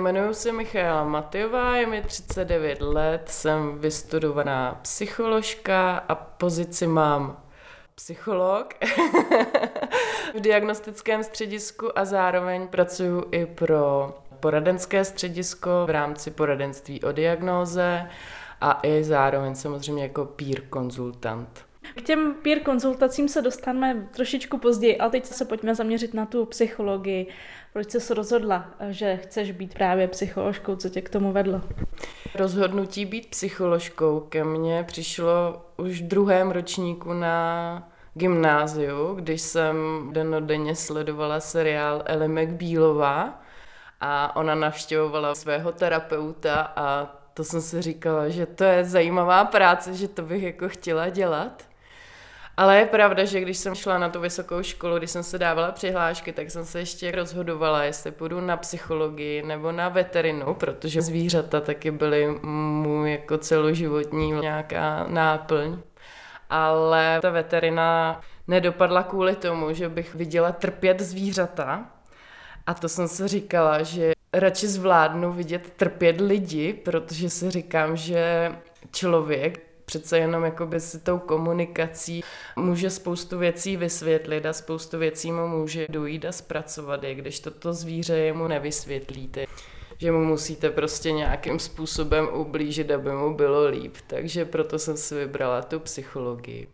Jmenuji se Michaela Matyová, je mi 39 let, jsem vystudovaná psycholožka a pozici mám psycholog v diagnostickém středisku a zároveň pracuji i pro poradenské středisko v rámci poradenství o diagnóze a i zároveň samozřejmě jako peer konzultant. K těm peer konzultacím se dostaneme trošičku později, ale teď se pojďme zaměřit na tu psychologii. Proč jsi se rozhodla, že chceš být právě psycholožkou? Co tě k tomu vedlo? Rozhodnutí být psycholožkou ke mně přišlo už v druhém ročníku na gymnáziu, když jsem denodenně sledovala seriál Ellie McBealová a ona navštěvovala svého terapeuta a to jsem si říkala, že to je zajímavá práce, že to bych jako chtěla dělat. Ale je pravda, že když jsem šla na tu vysokou školu, když jsem se dávala přihlášky, tak jsem se ještě rozhodovala, jestli půjdu na psychologii nebo na veterinu, protože zvířata taky byly můj jako celoživotní nějaká náplň. Ale ta veterina nedopadla kvůli tomu, že bych viděla trpět zvířata. A to jsem se říkala, že radši zvládnu vidět trpět lidi, protože si říkám, že člověk přece jenom jakoby si tou komunikací může spoustu věcí vysvětlit a spoustu věcí mu může dojít a zpracovat, i když toto zvíře jemu nevysvětlíte že mu musíte prostě nějakým způsobem ublížit, aby mu bylo líp. Takže proto jsem si vybrala tu psychologii.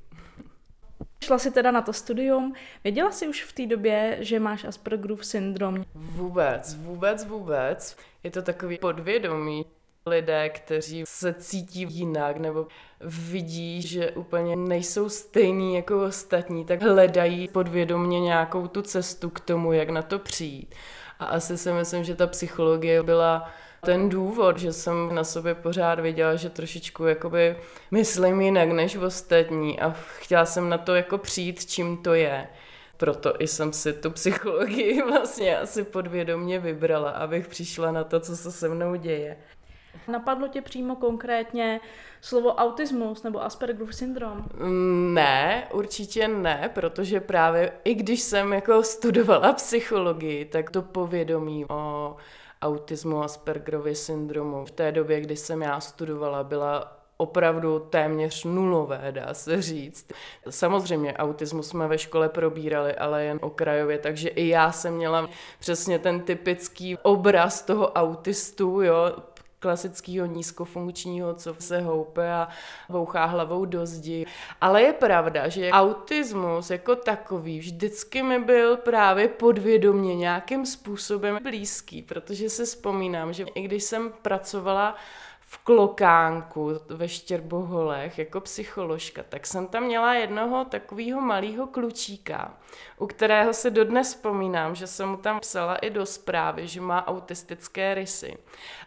Šla si teda na to studium. Věděla jsi už v té době, že máš Aspergerův syndrom? Vůbec, vůbec, vůbec. Je to takový podvědomí lidé, kteří se cítí jinak nebo vidí, že úplně nejsou stejní jako ostatní, tak hledají podvědomně nějakou tu cestu k tomu, jak na to přijít. A asi si myslím, že ta psychologie byla ten důvod, že jsem na sobě pořád viděla, že trošičku jakoby myslím jinak než ostatní a chtěla jsem na to jako přijít, čím to je. Proto i jsem si tu psychologii vlastně asi podvědomně vybrala, abych přišla na to, co se se mnou děje. Napadlo tě přímo konkrétně slovo autismus nebo Aspergerův syndrom? Mm, ne, určitě ne, protože právě i když jsem jako studovala psychologii, tak to povědomí o autismu Aspergerově syndromu v té době, kdy jsem já studovala, byla opravdu téměř nulové, dá se říct. Samozřejmě autismus jsme ve škole probírali, ale jen okrajově, takže i já jsem měla přesně ten typický obraz toho autistu, jo, klasického nízkofunkčního, co se houpe a bouchá hlavou do zdi. Ale je pravda, že autismus jako takový vždycky mi byl právě podvědomě nějakým způsobem blízký, protože se vzpomínám, že i když jsem pracovala v Klokánku ve Štěrboholech jako psycholožka, tak jsem tam měla jednoho takového malého klučíka, u kterého se dodnes vzpomínám, že jsem mu tam psala i do zprávy, že má autistické rysy.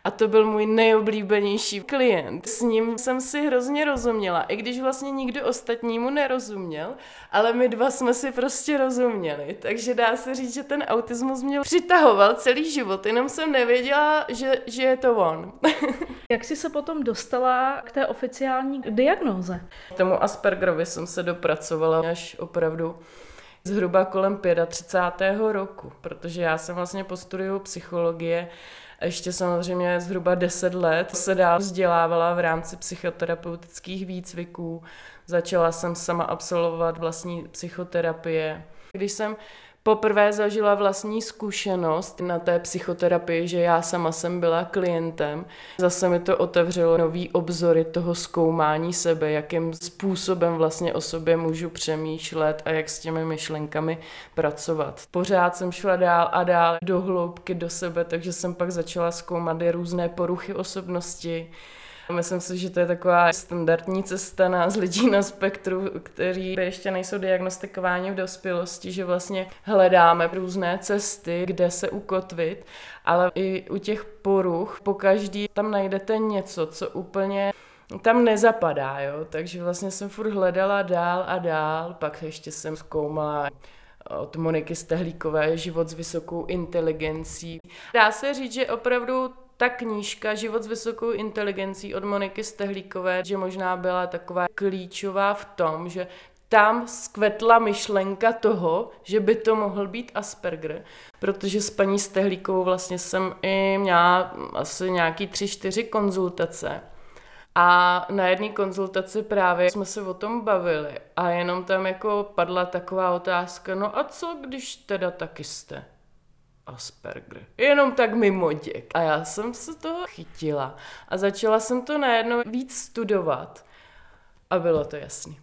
A to byl můj nejoblíbenější klient. S ním jsem si hrozně rozuměla, i když vlastně nikdo ostatnímu nerozuměl, ale my dva jsme si prostě rozuměli. Takže dá se říct, že ten autismus mě přitahoval celý život, jenom jsem nevěděla, že, že je to on. Jak jsi se potom dostala k té oficiální diagnóze? K tomu Aspergerovi jsem se dopracovala až opravdu zhruba kolem 35. roku, protože já jsem vlastně po studiu psychologie a ještě samozřejmě zhruba 10 let se dál vzdělávala v rámci psychoterapeutických výcviků. Začala jsem sama absolvovat vlastní psychoterapie. Když jsem poprvé zažila vlastní zkušenost na té psychoterapii, že já sama jsem byla klientem. Zase mi to otevřelo nový obzory toho zkoumání sebe, jakým způsobem vlastně o sobě můžu přemýšlet a jak s těmi myšlenkami pracovat. Pořád jsem šla dál a dál do hloubky do sebe, takže jsem pak začala zkoumat i různé poruchy osobnosti, Myslím si, že to je taková standardní cesta nás lidí na spektru, kteří ještě nejsou diagnostikováni v dospělosti, že vlastně hledáme různé cesty, kde se ukotvit, ale i u těch poruch po každý tam najdete něco, co úplně tam nezapadá, jo? takže vlastně jsem furt hledala dál a dál, pak ještě jsem zkoumala od Moniky Stehlíkové Život s vysokou inteligencí. Dá se říct, že opravdu ta knížka Život s vysokou inteligencí od Moniky Stehlíkové, že možná byla taková klíčová v tom, že tam skvetla myšlenka toho, že by to mohl být Asperger, protože s paní Stehlíkovou vlastně jsem i měla asi nějaký tři, čtyři konzultace. A na jedné konzultaci právě jsme se o tom bavili a jenom tam jako padla taková otázka, no a co když teda taky jste? Asperger. Jenom tak mimo děk. A já jsem se toho chytila a začala jsem to najednou víc studovat a bylo to jasný.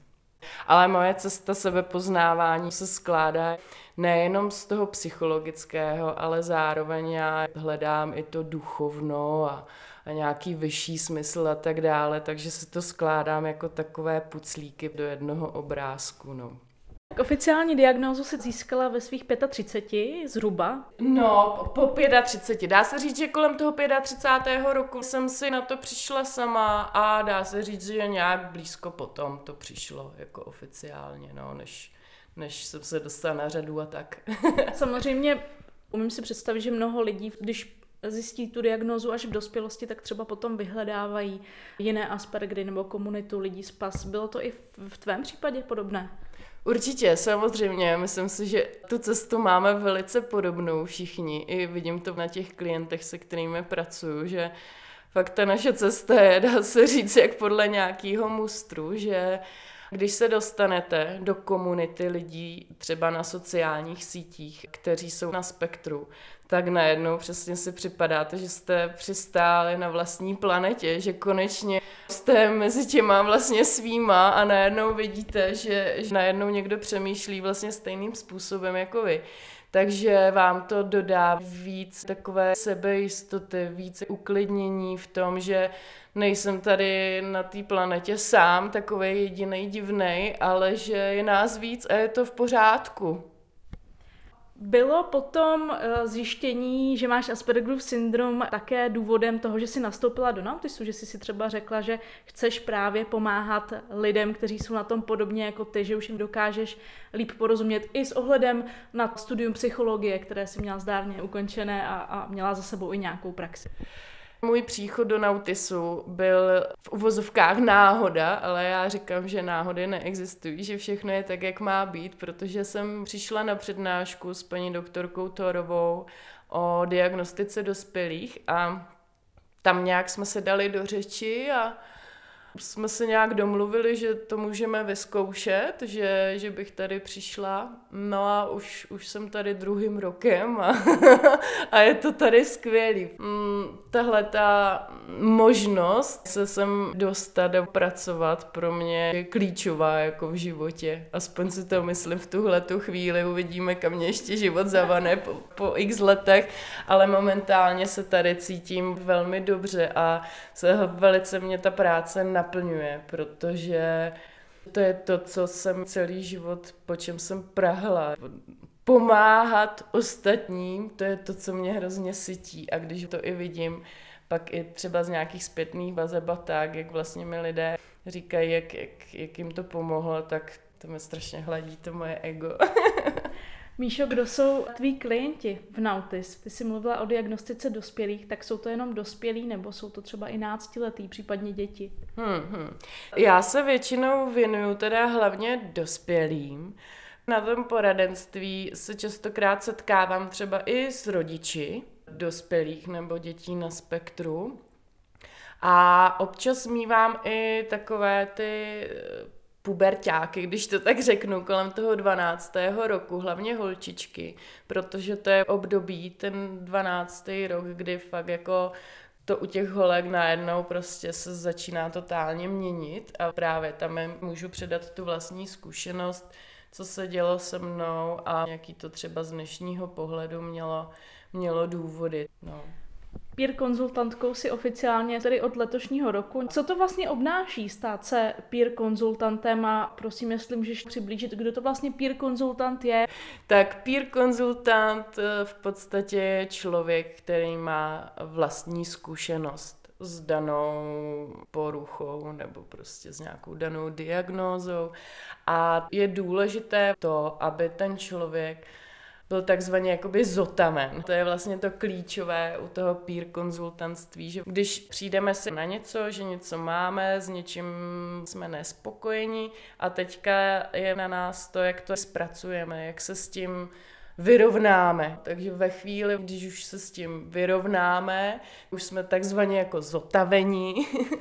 Ale moje cesta sebepoznávání se skládá nejenom z toho psychologického, ale zároveň já hledám i to duchovno a, a nějaký vyšší smysl a tak dále, takže se to skládám jako takové puclíky do jednoho obrázku. No. Oficiální diagnózu se získala ve svých 35 zhruba. No, po 35. Dá se říct, že kolem toho 35. roku jsem si na to přišla sama a dá se říct, že nějak blízko potom to přišlo jako oficiálně, no, než, než jsem se dostala na řadu a tak. Samozřejmě umím si představit, že mnoho lidí, když zjistí tu diagnózu až v dospělosti, tak třeba potom vyhledávají jiné Aspergery nebo komunitu lidí z PAS. Bylo to i v tvém případě podobné? Určitě, samozřejmě. Myslím si, že tu cestu máme velice podobnou všichni. I vidím to na těch klientech, se kterými pracuju, že fakt ta naše cesta je, dá se říct, jak podle nějakého mustru, že když se dostanete do komunity lidí, třeba na sociálních sítích, kteří jsou na spektru, tak najednou přesně si připadáte, že jste přistáli na vlastní planetě, že konečně jste mezi těma vlastně svýma a najednou vidíte, že, že najednou někdo přemýšlí vlastně stejným způsobem jako vy. Takže vám to dodá víc takové sebejistoty, víc uklidnění v tom, že nejsem tady na té planetě sám, takový jediný divný, ale že je nás víc a je to v pořádku. Bylo potom uh, zjištění, že máš Aspergerův syndrom také důvodem toho, že jsi nastoupila do Nautisu, že jsi si třeba řekla, že chceš právě pomáhat lidem, kteří jsou na tom podobně jako ty, že už jim dokážeš líp porozumět i s ohledem na studium psychologie, které si měla zdárně ukončené a, a měla za sebou i nějakou praxi. Můj příchod do Nautisu byl v uvozovkách náhoda, ale já říkám, že náhody neexistují, že všechno je tak, jak má být, protože jsem přišla na přednášku s paní doktorkou Torovou o diagnostice dospělých a tam nějak jsme se dali do řeči a jsme se nějak domluvili, že to můžeme vyzkoušet, že, že bych tady přišla. No a už, už jsem tady druhým rokem a, a je to tady skvělý. Mm, tahle ta možnost se sem dostat a pracovat pro mě je klíčová jako v životě. Aspoň si to myslím v tuhle tu chvíli. Uvidíme, kam mě ještě život zavane po, po x letech, ale momentálně se tady cítím velmi dobře a se velice mě ta práce na naplňuje, protože to je to, co jsem celý život, po čem jsem prahla. Pomáhat ostatním, to je to, co mě hrozně sytí a když to i vidím, pak i třeba z nějakých zpětných vazeb a tak, jak vlastně mi lidé říkají, jak, jak, jak jim to pomohlo, tak to mi strašně hladí to moje ego. Míšo, kdo jsou tví klienti v Nautis? Ty jsi mluvila o diagnostice dospělých, tak jsou to jenom dospělí nebo jsou to třeba i náctiletí, případně děti? Hmm, hmm. Já se většinou věnuju teda hlavně dospělým. Na tom poradenství se častokrát setkávám třeba i s rodiči dospělých nebo dětí na spektru. A občas mývám i takové ty puberťáky, když to tak řeknu, kolem toho 12. roku, hlavně holčičky, protože to je období, ten 12. rok, kdy fakt jako to u těch holek najednou prostě se začíná totálně měnit a právě tam můžu předat tu vlastní zkušenost, co se dělo se mnou a jaký to třeba z dnešního pohledu mělo, mělo důvody. No. Peer konzultantkou si oficiálně tedy od letošního roku. Co to vlastně obnáší stát se peer konzultantem a prosím, jestli můžeš přiblížit, kdo to vlastně peer konzultant je? Tak peer konzultant eh, v podstatě je člověk, který má vlastní zkušenost s danou poruchou nebo prostě s nějakou danou diagnózou a je důležité to, aby ten člověk byl takzvaně jakoby zotamen. To je vlastně to klíčové u toho peer konzultantství, že když přijdeme si na něco, že něco máme, s něčím jsme nespokojeni a teďka je na nás to, jak to zpracujeme, jak se s tím vyrovnáme. Takže ve chvíli, když už se s tím vyrovnáme, už jsme takzvaně jako zotavení,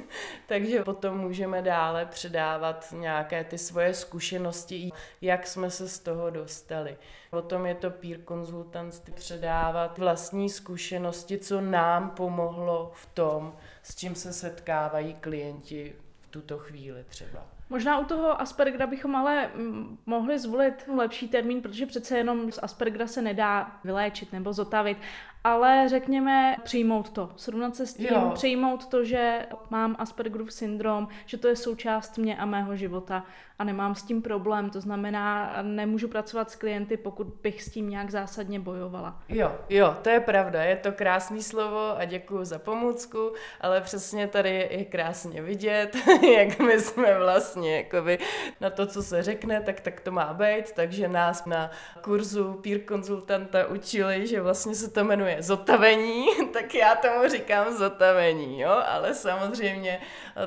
takže potom můžeme dále předávat nějaké ty svoje zkušenosti, jak jsme se z toho dostali. Potom je to peer konzultantství předávat vlastní zkušenosti, co nám pomohlo v tom, s čím se setkávají klienti v tuto chvíli třeba. Možná u toho Aspergera bychom ale mm, mohli zvolit lepší termín, protože přece jenom z Aspergera se nedá vyléčit nebo zotavit, ale řekněme přijmout to, srovnat se s tím, jo. přijmout to, že mám Aspergerův syndrom, že to je součást mě a mého života a nemám s tím problém, to znamená, nemůžu pracovat s klienty, pokud bych s tím nějak zásadně bojovala. Jo, jo, to je pravda, je to krásný slovo a děkuji za pomůcku, ale přesně tady je krásně vidět, jak my jsme vlastně jakoby na to, co se řekne, tak tak to má být, takže nás na kurzu peer konzultanta učili, že vlastně se to jmenuje zotavení, tak já tomu říkám zotavení, jo, ale samozřejmě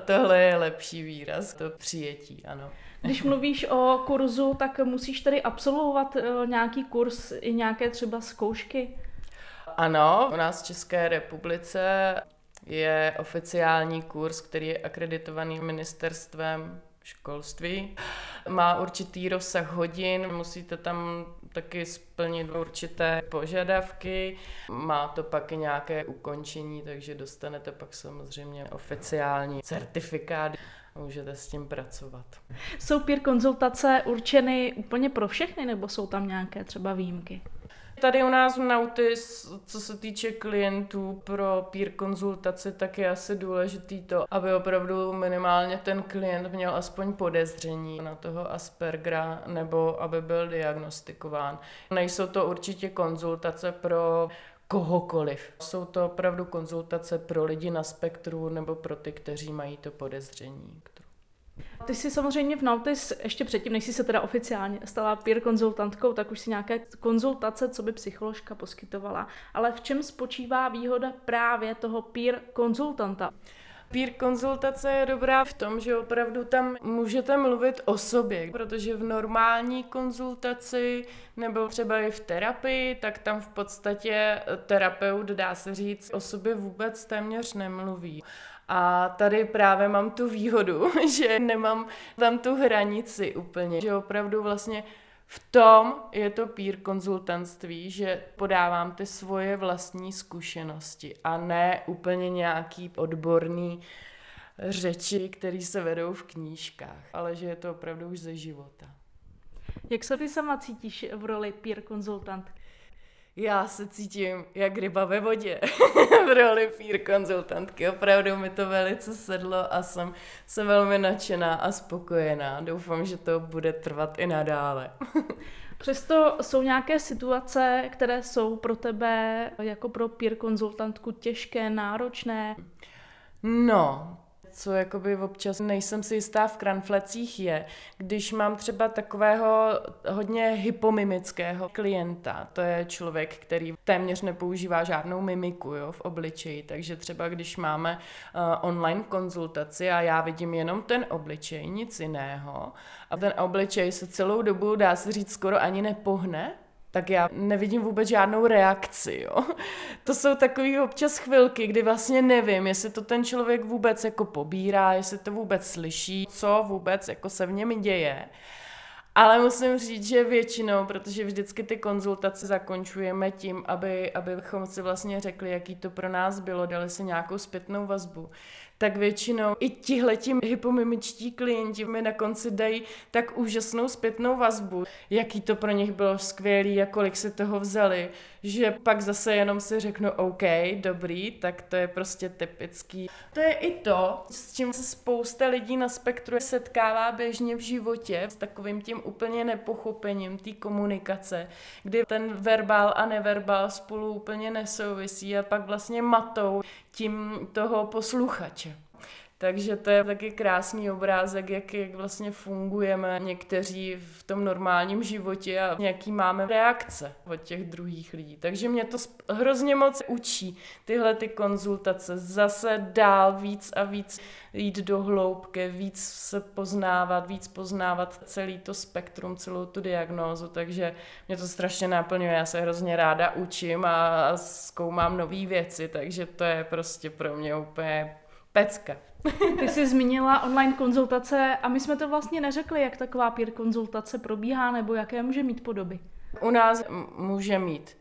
tohle je lepší výraz, to přijetí, ano. Když mluvíš o kurzu, tak musíš tady absolvovat eh, nějaký kurz i nějaké třeba zkoušky? Ano, u nás v České republice je oficiální kurz, který je akreditovaný ministerstvem školství. Má určitý rozsah hodin, musíte tam taky splnit určité požadavky. Má to pak nějaké ukončení, takže dostanete pak samozřejmě oficiální certifikát můžete s tím pracovat. Jsou peer konzultace určeny úplně pro všechny, nebo jsou tam nějaké třeba výjimky? Tady u nás v Nautis, co se týče klientů pro peer konzultaci, tak je asi důležitý to, aby opravdu minimálně ten klient měl aspoň podezření na toho Aspergera nebo aby byl diagnostikován. Nejsou to určitě konzultace pro kohokoliv. Jsou to opravdu konzultace pro lidi na spektru nebo pro ty, kteří mají to podezření. Ty jsi samozřejmě v Nautis, ještě předtím, než jsi se teda oficiálně stala peer konzultantkou, tak už si nějaké konzultace, co by psycholožka poskytovala. Ale v čem spočívá výhoda právě toho peer konzultanta? Peer konzultace je dobrá v tom, že opravdu tam můžete mluvit o sobě, protože v normální konzultaci nebo třeba i v terapii, tak tam v podstatě terapeut, dá se říct, o sobě vůbec téměř nemluví. A tady právě mám tu výhodu, že nemám tam tu hranici úplně, že opravdu vlastně v tom je to peer konzultantství, že podávám ty svoje vlastní zkušenosti a ne úplně nějaký odborný řeči, které se vedou v knížkách, ale že je to opravdu už ze života. Jak se ty sama cítíš v roli peer konzultantky? Já se cítím jak ryba ve vodě v roli peer konzultantky. Opravdu mi to velice sedlo a jsem, jsem velmi nadšená a spokojená. Doufám, že to bude trvat i nadále. Přesto jsou nějaké situace, které jsou pro tebe jako pro peer konzultantku těžké, náročné? No, co jakoby občas nejsem si jistá v kranflecích je, když mám třeba takového hodně hypomimického klienta, to je člověk, který téměř nepoužívá žádnou mimiku jo, v obličeji, takže třeba když máme uh, online konzultaci a já vidím jenom ten obličej, nic jiného, a ten obličej se celou dobu, dá se říct, skoro ani nepohne, tak já nevidím vůbec žádnou reakci, jo. To jsou takové občas chvilky, kdy vlastně nevím, jestli to ten člověk vůbec jako pobírá, jestli to vůbec slyší, co vůbec jako se v něm děje. Ale musím říct, že většinou, protože vždycky ty konzultace zakončujeme tím, aby, abychom si vlastně řekli, jaký to pro nás bylo, dali si nějakou zpětnou vazbu, tak většinou i tihletí hypomimičtí klienti mi na konci dají tak úžasnou zpětnou vazbu, jaký to pro nich bylo skvělý a kolik si toho vzali, že pak zase jenom si řeknu OK, dobrý, tak to je prostě typický. To je i to, s čím se spousta lidí na spektru setkává běžně v životě, s takovým tím úplně nepochopením té komunikace, kdy ten verbál a neverbál spolu úplně nesouvisí a pak vlastně matou tím toho posluchače. Takže to je taky krásný obrázek, jak, jak vlastně fungujeme někteří v tom normálním životě a jaký máme reakce od těch druhých lidí. Takže mě to hrozně moc učí tyhle ty konzultace. Zase dál víc a víc jít do hloubky, víc se poznávat, víc poznávat celý to spektrum, celou tu diagnózu, takže mě to strašně naplňuje. Já se hrozně ráda učím a zkoumám nové věci, takže to je prostě pro mě úplně pecka. Ty jsi zmínila online konzultace a my jsme to vlastně neřekli, jak taková peer konzultace probíhá nebo jaké může mít podoby. U nás může mít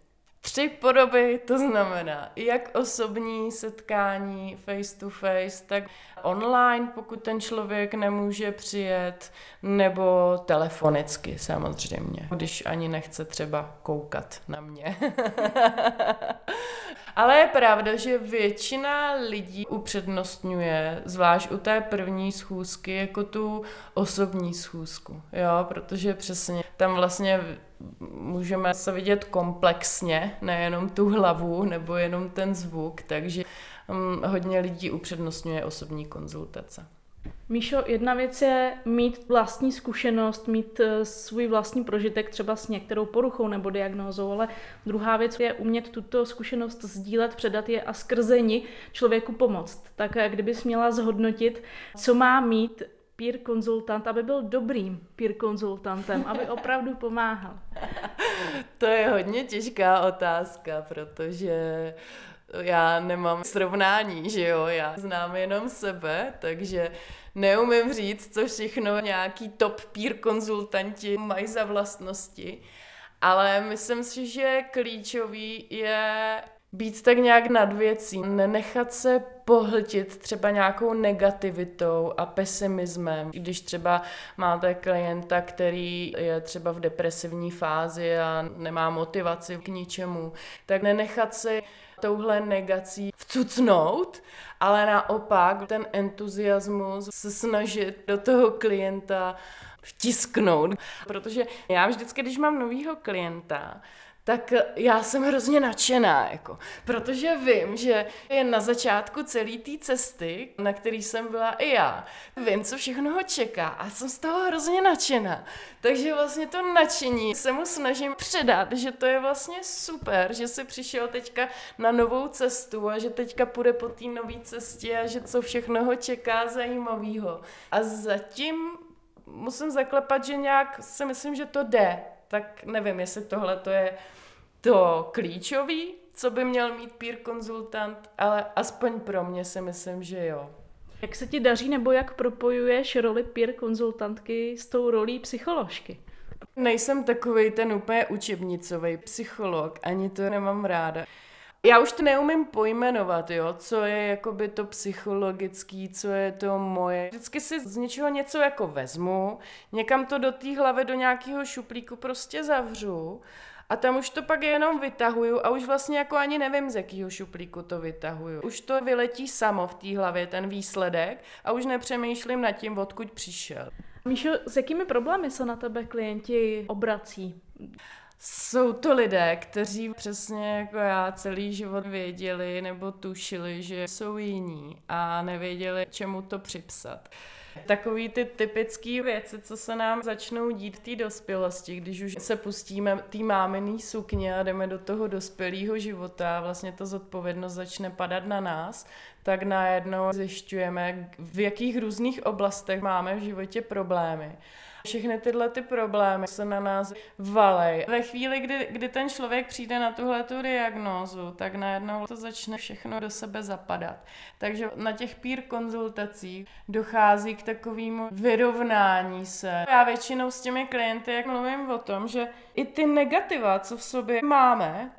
tři podoby, to znamená jak osobní setkání face to face, tak online, pokud ten člověk nemůže přijet, nebo telefonicky samozřejmě, když ani nechce třeba koukat na mě. Ale je pravda, že většina lidí upřednostňuje, zvlášť u té první schůzky, jako tu osobní schůzku, jo, protože přesně tam vlastně můžeme se vidět komplexně, nejenom tu hlavu nebo jenom ten zvuk, takže um, hodně lidí upřednostňuje osobní konzultace. Míšo, jedna věc je mít vlastní zkušenost, mít eh, svůj vlastní prožitek třeba s některou poruchou nebo diagnózou, ale druhá věc je umět tuto zkušenost sdílet, předat je a skrze ní člověku pomoct. Tak eh, kdybys měla zhodnotit, co má mít peer konzultant, aby byl dobrým peer konzultantem, aby opravdu pomáhal? to je hodně těžká otázka, protože já nemám srovnání, že jo, já znám jenom sebe, takže neumím říct, co všechno nějaký top peer konzultanti mají za vlastnosti, ale myslím si, že klíčový je být tak nějak nad věcí, nenechat se pohltit třeba nějakou negativitou a pesimismem. Když třeba máte klienta, který je třeba v depresivní fázi a nemá motivaci k ničemu, tak nenechat se touhle negací vcucnout, ale naopak ten entuziasmus se snažit do toho klienta vtisknout. Protože já vždycky, když mám novýho klienta, tak já jsem hrozně nadšená, jako, protože vím, že je na začátku celé té cesty, na který jsem byla i já. Vím, co všechno ho čeká a jsem z toho hrozně nadšená. Takže vlastně to nadšení se mu snažím předat, že to je vlastně super, že si přišel teďka na novou cestu a že teďka půjde po té nové cestě a že co všechno ho čeká zajímavého. A zatím musím zaklepat, že nějak si myslím, že to jde. Tak nevím, jestli tohle to je to klíčový, co by měl mít peer konzultant, ale aspoň pro mě si myslím, že jo. Jak se ti daří nebo jak propojuješ roli peer konzultantky s tou rolí psycholožky? Nejsem takový ten úplně učebnicový psycholog, ani to nemám ráda. Já už to neumím pojmenovat, jo, co je jakoby to psychologický, co je to moje. Vždycky si z něčeho něco jako vezmu, někam to do té hlavy, do nějakého šuplíku prostě zavřu a tam už to pak jenom vytahuju a už vlastně jako ani nevím, z jakého šuplíku to vytahuju. Už to vyletí samo v té hlavě, ten výsledek a už nepřemýšlím nad tím, odkud přišel. Míšo, s jakými problémy se na tebe klienti obrací? Jsou to lidé, kteří přesně jako já celý život věděli nebo tušili, že jsou jiní a nevěděli, čemu to připsat. Takový ty typické věci, co se nám začnou dít v té dospělosti, když už se pustíme tý mámený sukně a jdeme do toho dospělého života a vlastně ta zodpovědnost začne padat na nás, tak najednou zjišťujeme, v jakých různých oblastech máme v životě problémy. Všechny tyhle ty problémy se na nás valej. Ve chvíli, kdy, kdy ten člověk přijde na tuhle tu diagnózu, tak najednou to začne všechno do sebe zapadat. Takže na těch pír konzultacích dochází k takovému vyrovnání se. Já většinou s těmi klienty, jak mluvím o tom, že i ty negativa, co v sobě máme,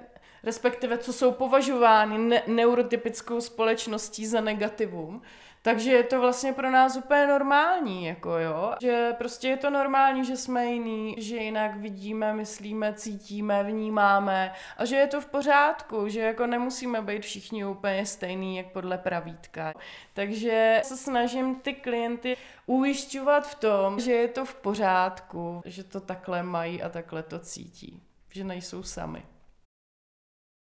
respektive co jsou považovány ne- neurotypickou společností za negativum, takže je to vlastně pro nás úplně normální, jako jo, že prostě je to normální, že jsme jiný, že jinak vidíme, myslíme, cítíme, vnímáme a že je to v pořádku, že jako nemusíme být všichni úplně stejný, jak podle pravítka. Takže se snažím ty klienty ujišťovat v tom, že je to v pořádku, že to takhle mají a takhle to cítí, že nejsou sami.